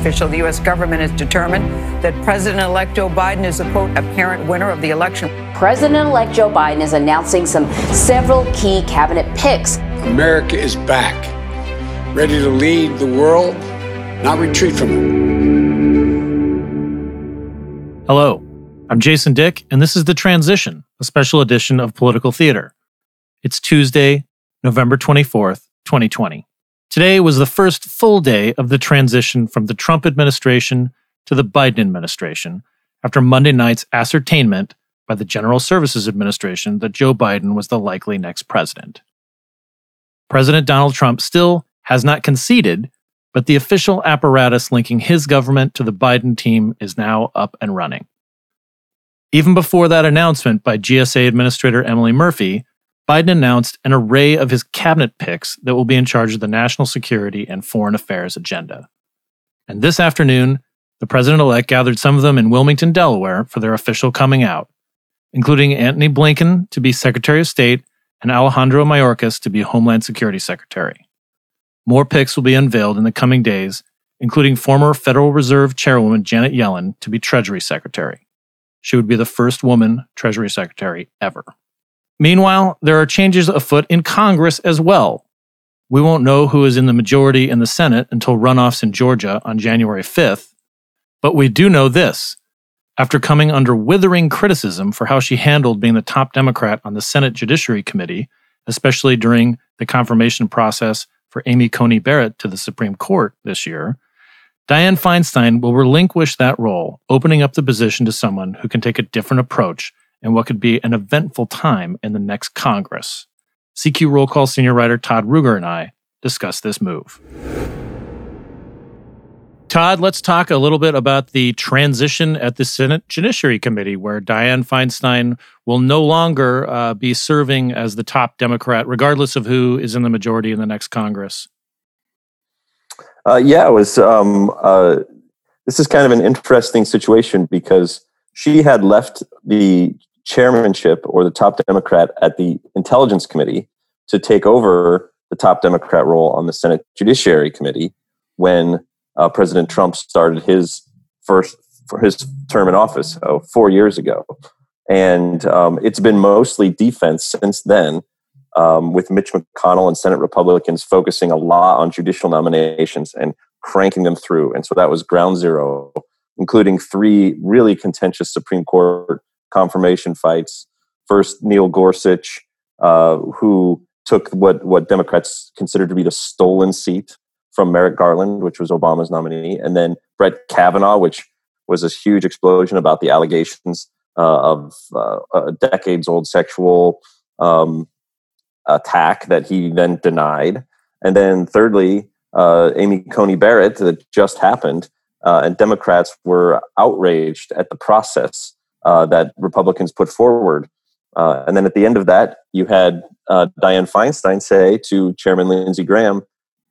official. The U.S. government has determined that President elect Joe Biden is a quote, apparent winner of the election. President elect Joe Biden is announcing some several key cabinet picks. America is back, ready to lead the world, not retreat from it. Hello, I'm Jason Dick, and this is The Transition, a special edition of Political Theater. It's Tuesday, November 24th, 2020. Today was the first full day of the transition from the Trump administration to the Biden administration after Monday night's ascertainment by the General Services Administration that Joe Biden was the likely next president. President Donald Trump still has not conceded, but the official apparatus linking his government to the Biden team is now up and running. Even before that announcement by GSA Administrator Emily Murphy, Biden announced an array of his cabinet picks that will be in charge of the national security and foreign affairs agenda. And this afternoon, the president elect gathered some of them in Wilmington, Delaware for their official coming out, including Antony Blinken to be Secretary of State and Alejandro Mayorkas to be Homeland Security Secretary. More picks will be unveiled in the coming days, including former Federal Reserve Chairwoman Janet Yellen to be Treasury Secretary. She would be the first woman Treasury Secretary ever. Meanwhile, there are changes afoot in Congress as well. We won't know who is in the majority in the Senate until runoffs in Georgia on January 5th. But we do know this. After coming under withering criticism for how she handled being the top Democrat on the Senate Judiciary Committee, especially during the confirmation process for Amy Coney Barrett to the Supreme Court this year, Dianne Feinstein will relinquish that role, opening up the position to someone who can take a different approach and what could be an eventful time in the next Congress. CQ Roll Call senior writer Todd Ruger and I discuss this move. Todd, let's talk a little bit about the transition at the Senate Judiciary Committee, where Dianne Feinstein will no longer uh, be serving as the top Democrat, regardless of who is in the majority in the next Congress. Uh, yeah, it was. Um, uh, this is kind of an interesting situation because she had left the chairmanship or the top Democrat at the Intelligence Committee to take over the top Democrat role on the Senate Judiciary Committee when uh, President Trump started his first for his term in office oh, four years ago, and um, it's been mostly defense since then. Um, with Mitch McConnell and Senate Republicans focusing a lot on judicial nominations and cranking them through. And so that was ground zero, including three really contentious Supreme Court confirmation fights. First, Neil Gorsuch, uh, who took what what Democrats considered to be the stolen seat from Merrick Garland, which was Obama's nominee, and then Brett Kavanaugh, which was this huge explosion about the allegations uh, of uh, a decades old sexual um, attack that he then denied. And then thirdly, uh, Amy Coney Barrett that just happened, uh, and Democrats were outraged at the process uh, that Republicans put forward. Uh, and then at the end of that, you had uh, Dianne Feinstein say to Chairman Lindsey Graham,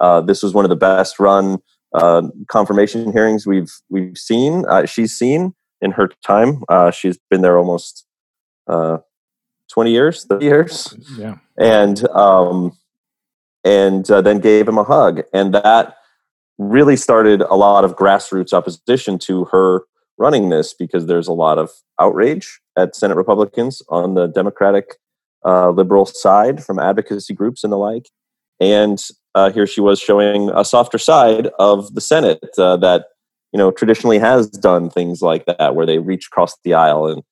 uh, "This was one of the best run uh, confirmation hearings we've we've seen. Uh, she's seen in her time. she's been there almost twenty years, thirty years, yeah, and um, and then gave him a hug, and that." really started a lot of grassroots opposition to her running this because there's a lot of outrage at Senate Republicans on the Democratic uh, liberal side from advocacy groups and the like. And uh, here she was showing a softer side of the Senate uh, that you know traditionally has done things like that, where they reach across the aisle and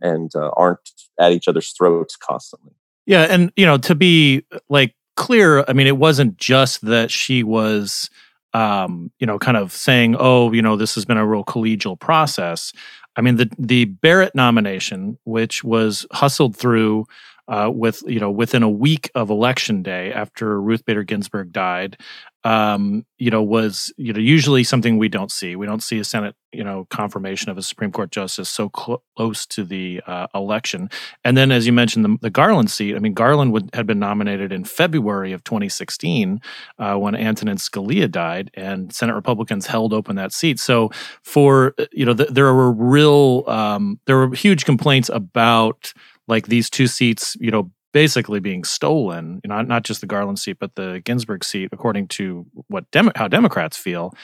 and uh, aren't at each other's throats constantly. Yeah, and you know to be like clear, I mean, it wasn't just that she was um, you know, kind of saying, "Oh, you know, this has been a real collegial process." I mean, the the Barrett nomination, which was hustled through uh, with you know within a week of election day after Ruth Bader Ginsburg died, um, you know was you know usually something we don't see. We don't see a Senate you know confirmation of a Supreme Court justice so cl- close to the uh, election. And then, as you mentioned, the, the Garland seat. I mean, Garland would, had been nominated in February of 2016 uh, when Antonin Scalia died, and Senate Republicans held open that seat. So for you know, the, there were real um, there were huge complaints about like these two seats, you know, basically being stolen, you know, not just the Garland seat, but the Ginsburg seat, according to what how Democrats feel.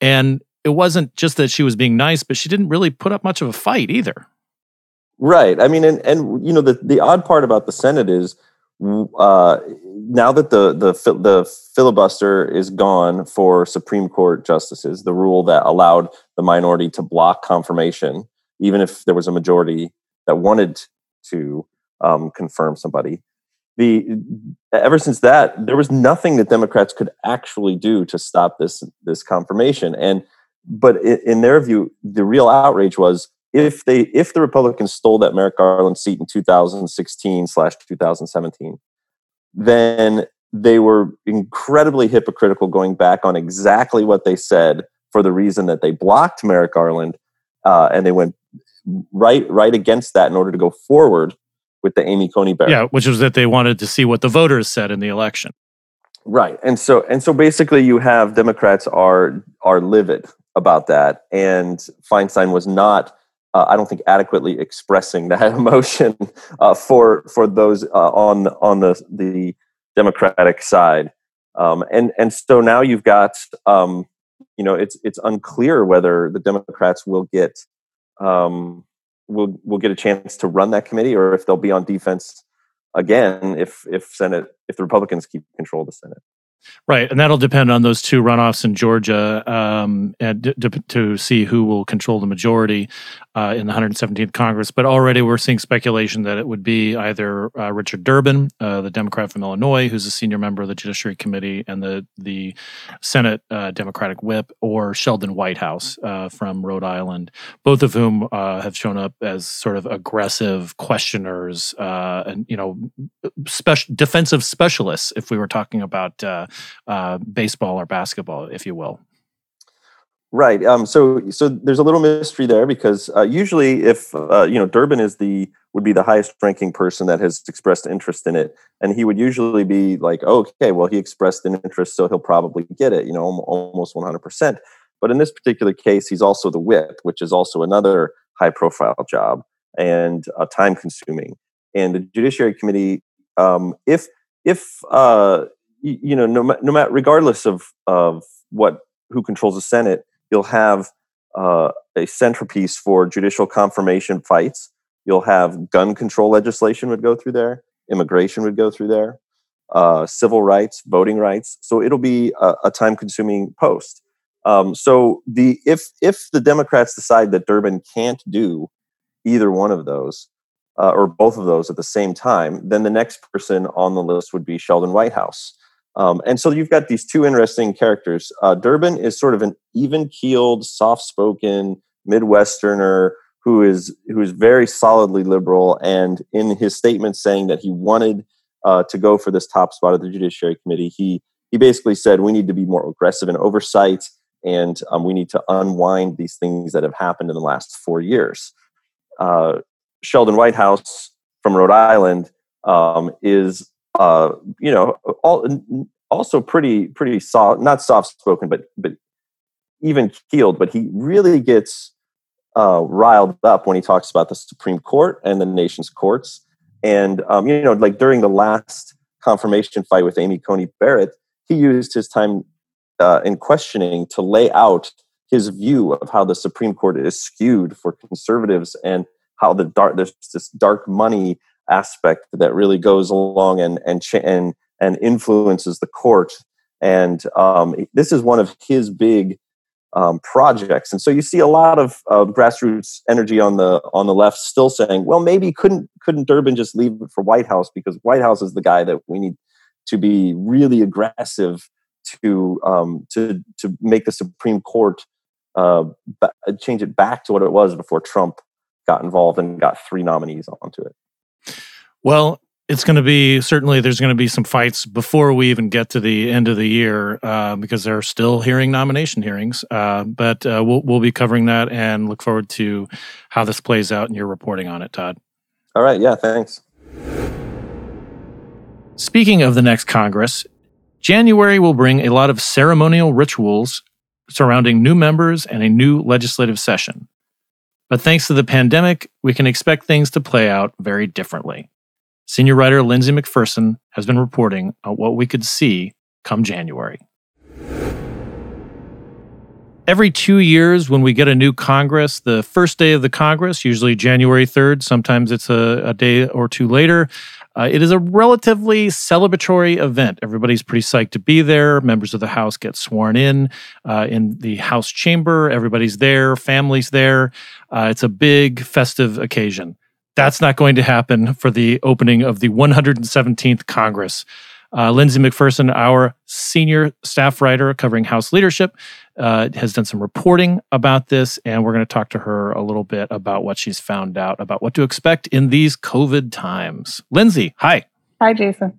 And it wasn't just that she was being nice, but she didn't really put up much of a fight either. Right. I mean, and and you know the the odd part about the Senate is uh, now that the the the filibuster is gone for Supreme Court justices, the rule that allowed the minority to block confirmation, even if there was a majority that wanted to um, confirm somebody. The ever since that, there was nothing that Democrats could actually do to stop this this confirmation. And but in their view, the real outrage was if they if the Republicans stole that Merrick Garland seat in 2016 slash 2017, then they were incredibly hypocritical going back on exactly what they said for the reason that they blocked Merrick Garland uh, and they went right right against that in order to go forward with the Amy Coney Barrett. Yeah, which was that they wanted to see what the voters said in the election. Right. And so and so basically you have Democrats are are livid about that and Feinstein was not uh, I don't think adequately expressing that emotion uh, for for those uh, on on the the Democratic side, um, and and so now you've got um, you know it's it's unclear whether the Democrats will get um, will will get a chance to run that committee or if they'll be on defense again if if Senate if the Republicans keep control of the Senate. Right, and that'll depend on those two runoffs in Georgia, um, and d- d- to see who will control the majority uh, in the 117th Congress. But already we're seeing speculation that it would be either uh, Richard Durbin, uh, the Democrat from Illinois, who's a senior member of the Judiciary Committee and the the Senate uh, Democratic Whip, or Sheldon Whitehouse uh, from Rhode Island, both of whom uh, have shown up as sort of aggressive questioners and you know special defensive specialists. If we were talking about uh, baseball or basketball, if you will. Right. Um, so, so there's a little mystery there because uh, usually, if uh, you know, Durbin is the would be the highest ranking person that has expressed interest in it, and he would usually be like, oh, "Okay, well, he expressed an interest, so he'll probably get it." You know, almost 100 percent. But in this particular case, he's also the whip, which is also another high profile job and uh, time consuming. And the Judiciary Committee, um, if if uh, you, know, no, no matter regardless of of what who controls the Senate, you'll have uh, a centerpiece for judicial confirmation fights. You'll have gun control legislation would go through there, immigration would go through there, uh, civil rights, voting rights. So it'll be a, a time-consuming post. Um, so the if if the Democrats decide that Durbin can't do either one of those, uh, or both of those at the same time, then the next person on the list would be Sheldon Whitehouse. Um, and so you've got these two interesting characters. Uh, Durbin is sort of an even-keeled, soft-spoken Midwesterner who is who is very solidly liberal, and in his statement saying that he wanted uh, to go for this top spot of the Judiciary Committee, he he basically said we need to be more aggressive in oversight, and um, we need to unwind these things that have happened in the last four years. Uh, Sheldon Whitehouse from Rhode Island um, is uh, you know, all, also pretty pretty soft, not soft spoken, but but even keeled. But he really gets uh, riled up when he talks about the Supreme Court and the nation's courts. And um, you know, like during the last confirmation fight with Amy Coney Barrett, he used his time uh, in questioning to lay out his view of how the Supreme Court is skewed for conservatives and how the dark there's this dark money aspect that really goes along and and and and influences the court. And um, this is one of his big um, projects. And so you see a lot of uh, grassroots energy on the on the left still saying, well, maybe couldn't couldn't Durbin just leave it for Whitehouse because Whitehouse is the guy that we need to be really aggressive to um, to to make the Supreme Court uh, change it back to what it was before Trump got involved and got three nominees onto it. Well, it's going to be certainly there's going to be some fights before we even get to the end of the year uh, because there are still hearing nomination hearings. Uh, but uh, we'll we'll be covering that and look forward to how this plays out and your reporting on it, Todd. All right. Yeah. Thanks. Speaking of the next Congress, January will bring a lot of ceremonial rituals surrounding new members and a new legislative session. But thanks to the pandemic, we can expect things to play out very differently. Senior writer Lindsey McPherson has been reporting on what we could see come January. every two years when we get a new Congress, the first day of the Congress, usually January 3rd, sometimes it's a, a day or two later, uh, it is a relatively celebratory event. Everybody's pretty psyched to be there. Members of the House get sworn in uh, in the House chamber. Everybody's there, families there. Uh, it's a big festive occasion. That's not going to happen for the opening of the 117th Congress. Uh, Lindsey McPherson, our senior staff writer covering House leadership, uh, has done some reporting about this, and we're going to talk to her a little bit about what she's found out about what to expect in these COVID times. Lindsey, hi. Hi, Jason.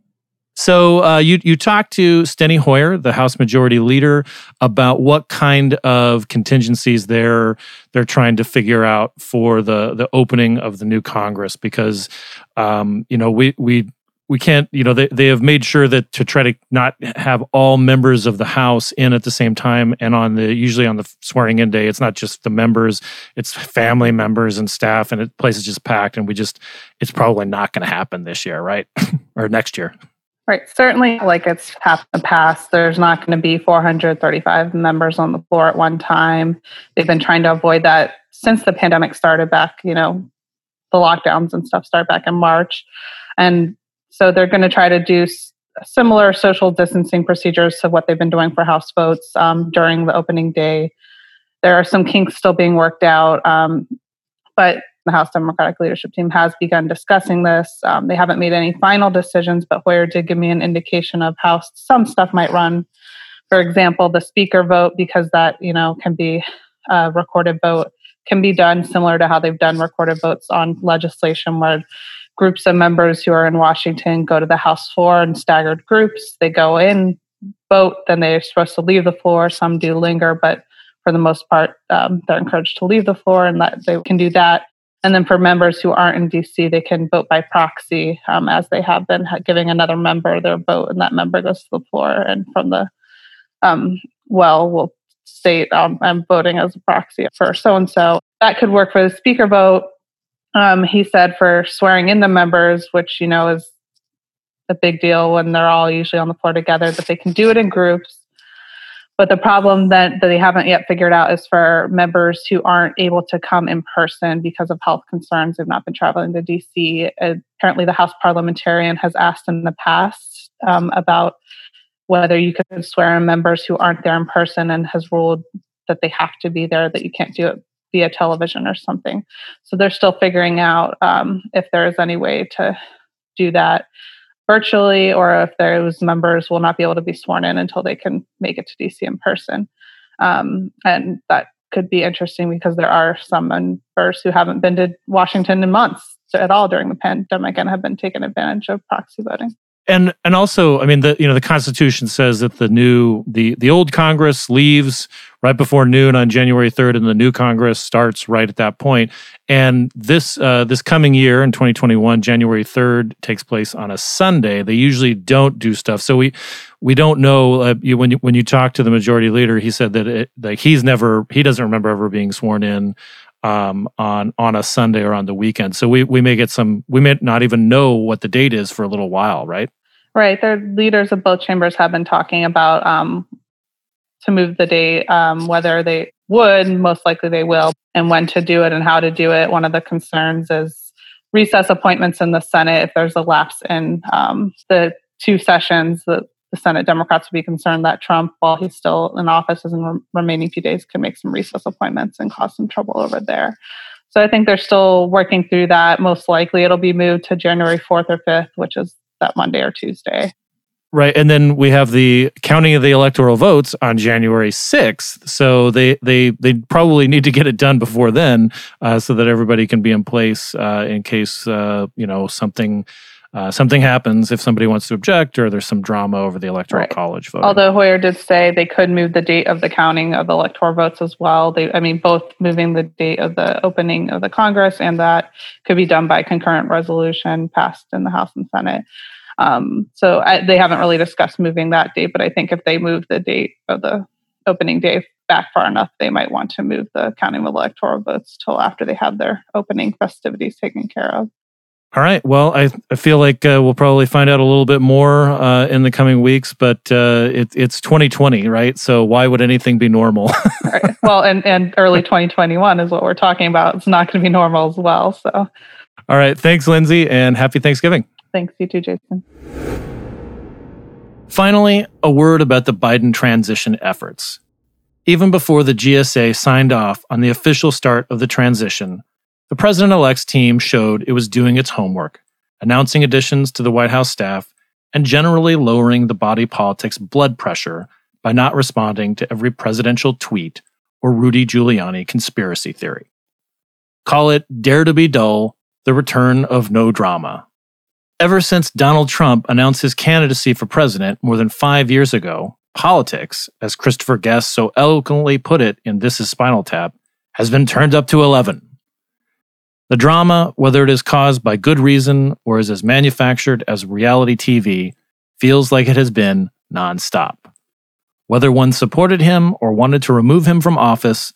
So uh, you you talked to Steny Hoyer, the House Majority Leader, about what kind of contingencies they're they're trying to figure out for the the opening of the new Congress because um, you know we we we can't you know they, they have made sure that to try to not have all members of the house in at the same time and on the usually on the swearing in day it's not just the members it's family members and staff and it place is just packed and we just it's probably not going to happen this year right? Or next year. Right certainly like it's happened in the past there's not going to be 435 members on the floor at one time. They've been trying to avoid that since the pandemic started back you know the lockdowns and stuff started back in march. And so they're going to try to do similar social distancing procedures to what they've been doing for House votes um, during the opening day. There are some kinks still being worked out, um, but the House Democratic leadership team has begun discussing this. Um, they haven't made any final decisions, but Hoyer did give me an indication of how some stuff might run. For example, the speaker vote, because that you know can be a recorded vote, can be done similar to how they've done recorded votes on legislation, where groups of members who are in Washington go to the House floor in staggered groups. They go in, vote, then they're supposed to leave the floor. Some do linger, but for the most part, um, they're encouraged to leave the floor and that they can do that. And then for members who aren't in DC, they can vote by proxy, um, as they have been giving another member their vote, and that member goes to the floor. And from the um, well, will state um, I'm voting as a proxy for so and so. That could work for the speaker vote. Um, he said for swearing in the members, which you know is a big deal when they're all usually on the floor together, that they can do it in groups. But the problem that, that they haven't yet figured out is for members who aren't able to come in person because of health concerns. They've not been traveling to DC. Apparently, the House parliamentarian has asked in the past um, about whether you could swear in members who aren't there in person and has ruled that they have to be there, that you can't do it via television or something. So they're still figuring out um, if there is any way to do that virtually or if those members will not be able to be sworn in until they can make it to DC in person. Um, and that could be interesting because there are some members who haven't been to Washington in months at all during the pandemic and have been taking advantage of proxy voting and and also i mean the you know the constitution says that the new the the old congress leaves right before noon on january 3rd and the new congress starts right at that point. And this uh, this coming year in 2021 january 3rd takes place on a sunday. They usually don't do stuff. So we we don't know uh, you, when you when you talk to the majority leader he said that it, like he's never he doesn't remember ever being sworn in um, on on a Sunday or on the weekend. So we we may get some. We may not even know what the date is for a little while, right? Right. The leaders of both chambers have been talking about um, to move the date, um, whether they would, most likely they will, and when to do it and how to do it. One of the concerns is recess appointments in the Senate. If there's a lapse in um, the two sessions, the the Senate Democrats would be concerned that Trump, while he's still in office, in the remaining few days, could make some recess appointments and cause some trouble over there. So I think they're still working through that. Most likely it'll be moved to January 4th or 5th, which is that Monday or Tuesday. Right, and then we have the counting of the electoral votes on January sixth. So they they they probably need to get it done before then, uh, so that everybody can be in place uh, in case uh, you know something uh, something happens if somebody wants to object or there's some drama over the electoral right. college vote. Although Hoyer did say they could move the date of the counting of the electoral votes as well. They, I mean, both moving the date of the opening of the Congress and that could be done by concurrent resolution passed in the House and Senate. Um, so I, they haven't really discussed moving that date, but I think if they move the date of the opening day back far enough, they might want to move the counting of electoral votes till after they have their opening festivities taken care of. All right. Well, I, I feel like uh, we'll probably find out a little bit more uh, in the coming weeks, but uh, it, it's 2020, right? So why would anything be normal? right. Well, and, and early 2021 is what we're talking about. It's not going to be normal as well. So, all right. Thanks, Lindsey, and happy Thanksgiving. Thanks, you too, Jason. Finally, a word about the Biden transition efforts. Even before the GSA signed off on the official start of the transition, the president elect's team showed it was doing its homework, announcing additions to the White House staff and generally lowering the body politics blood pressure by not responding to every presidential tweet or Rudy Giuliani conspiracy theory. Call it Dare to be Dull, the return of no drama. Ever since Donald Trump announced his candidacy for president more than five years ago, politics, as Christopher Guest so eloquently put it in This is Spinal Tap, has been turned up to 11. The drama, whether it is caused by good reason or is as manufactured as reality TV, feels like it has been nonstop. Whether one supported him or wanted to remove him from office,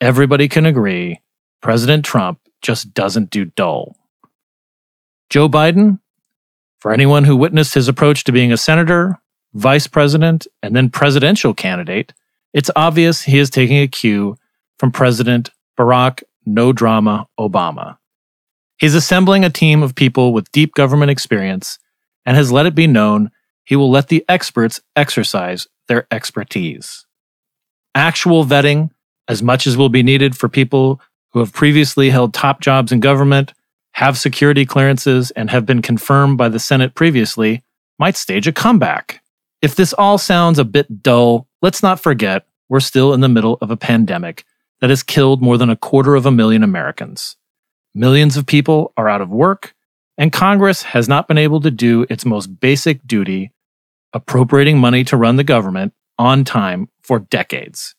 everybody can agree President Trump just doesn't do dull. Joe Biden, for anyone who witnessed his approach to being a senator, vice president, and then presidential candidate, it's obvious he is taking a cue from President Barack No Drama Obama. He's assembling a team of people with deep government experience and has let it be known he will let the experts exercise their expertise. Actual vetting, as much as will be needed for people who have previously held top jobs in government, have security clearances, and have been confirmed by the Senate previously, might stage a comeback. If this all sounds a bit dull, let's not forget we're still in the middle of a pandemic that has killed more than a quarter of a million Americans. Millions of people are out of work, and Congress has not been able to do its most basic duty, appropriating money to run the government on time for decades.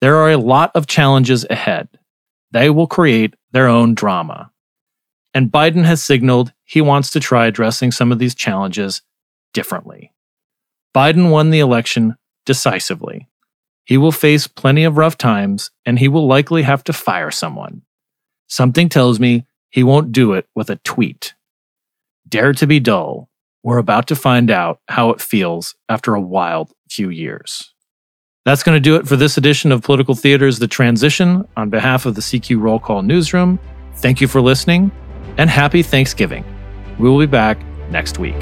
There are a lot of challenges ahead. They will create their own drama. And Biden has signaled he wants to try addressing some of these challenges differently. Biden won the election decisively. He will face plenty of rough times and he will likely have to fire someone. Something tells me he won't do it with a tweet. Dare to be dull. We're about to find out how it feels after a wild few years. That's going to do it for this edition of Political Theater's The Transition. On behalf of the CQ Roll Call Newsroom, thank you for listening and happy Thanksgiving. We will be back next week.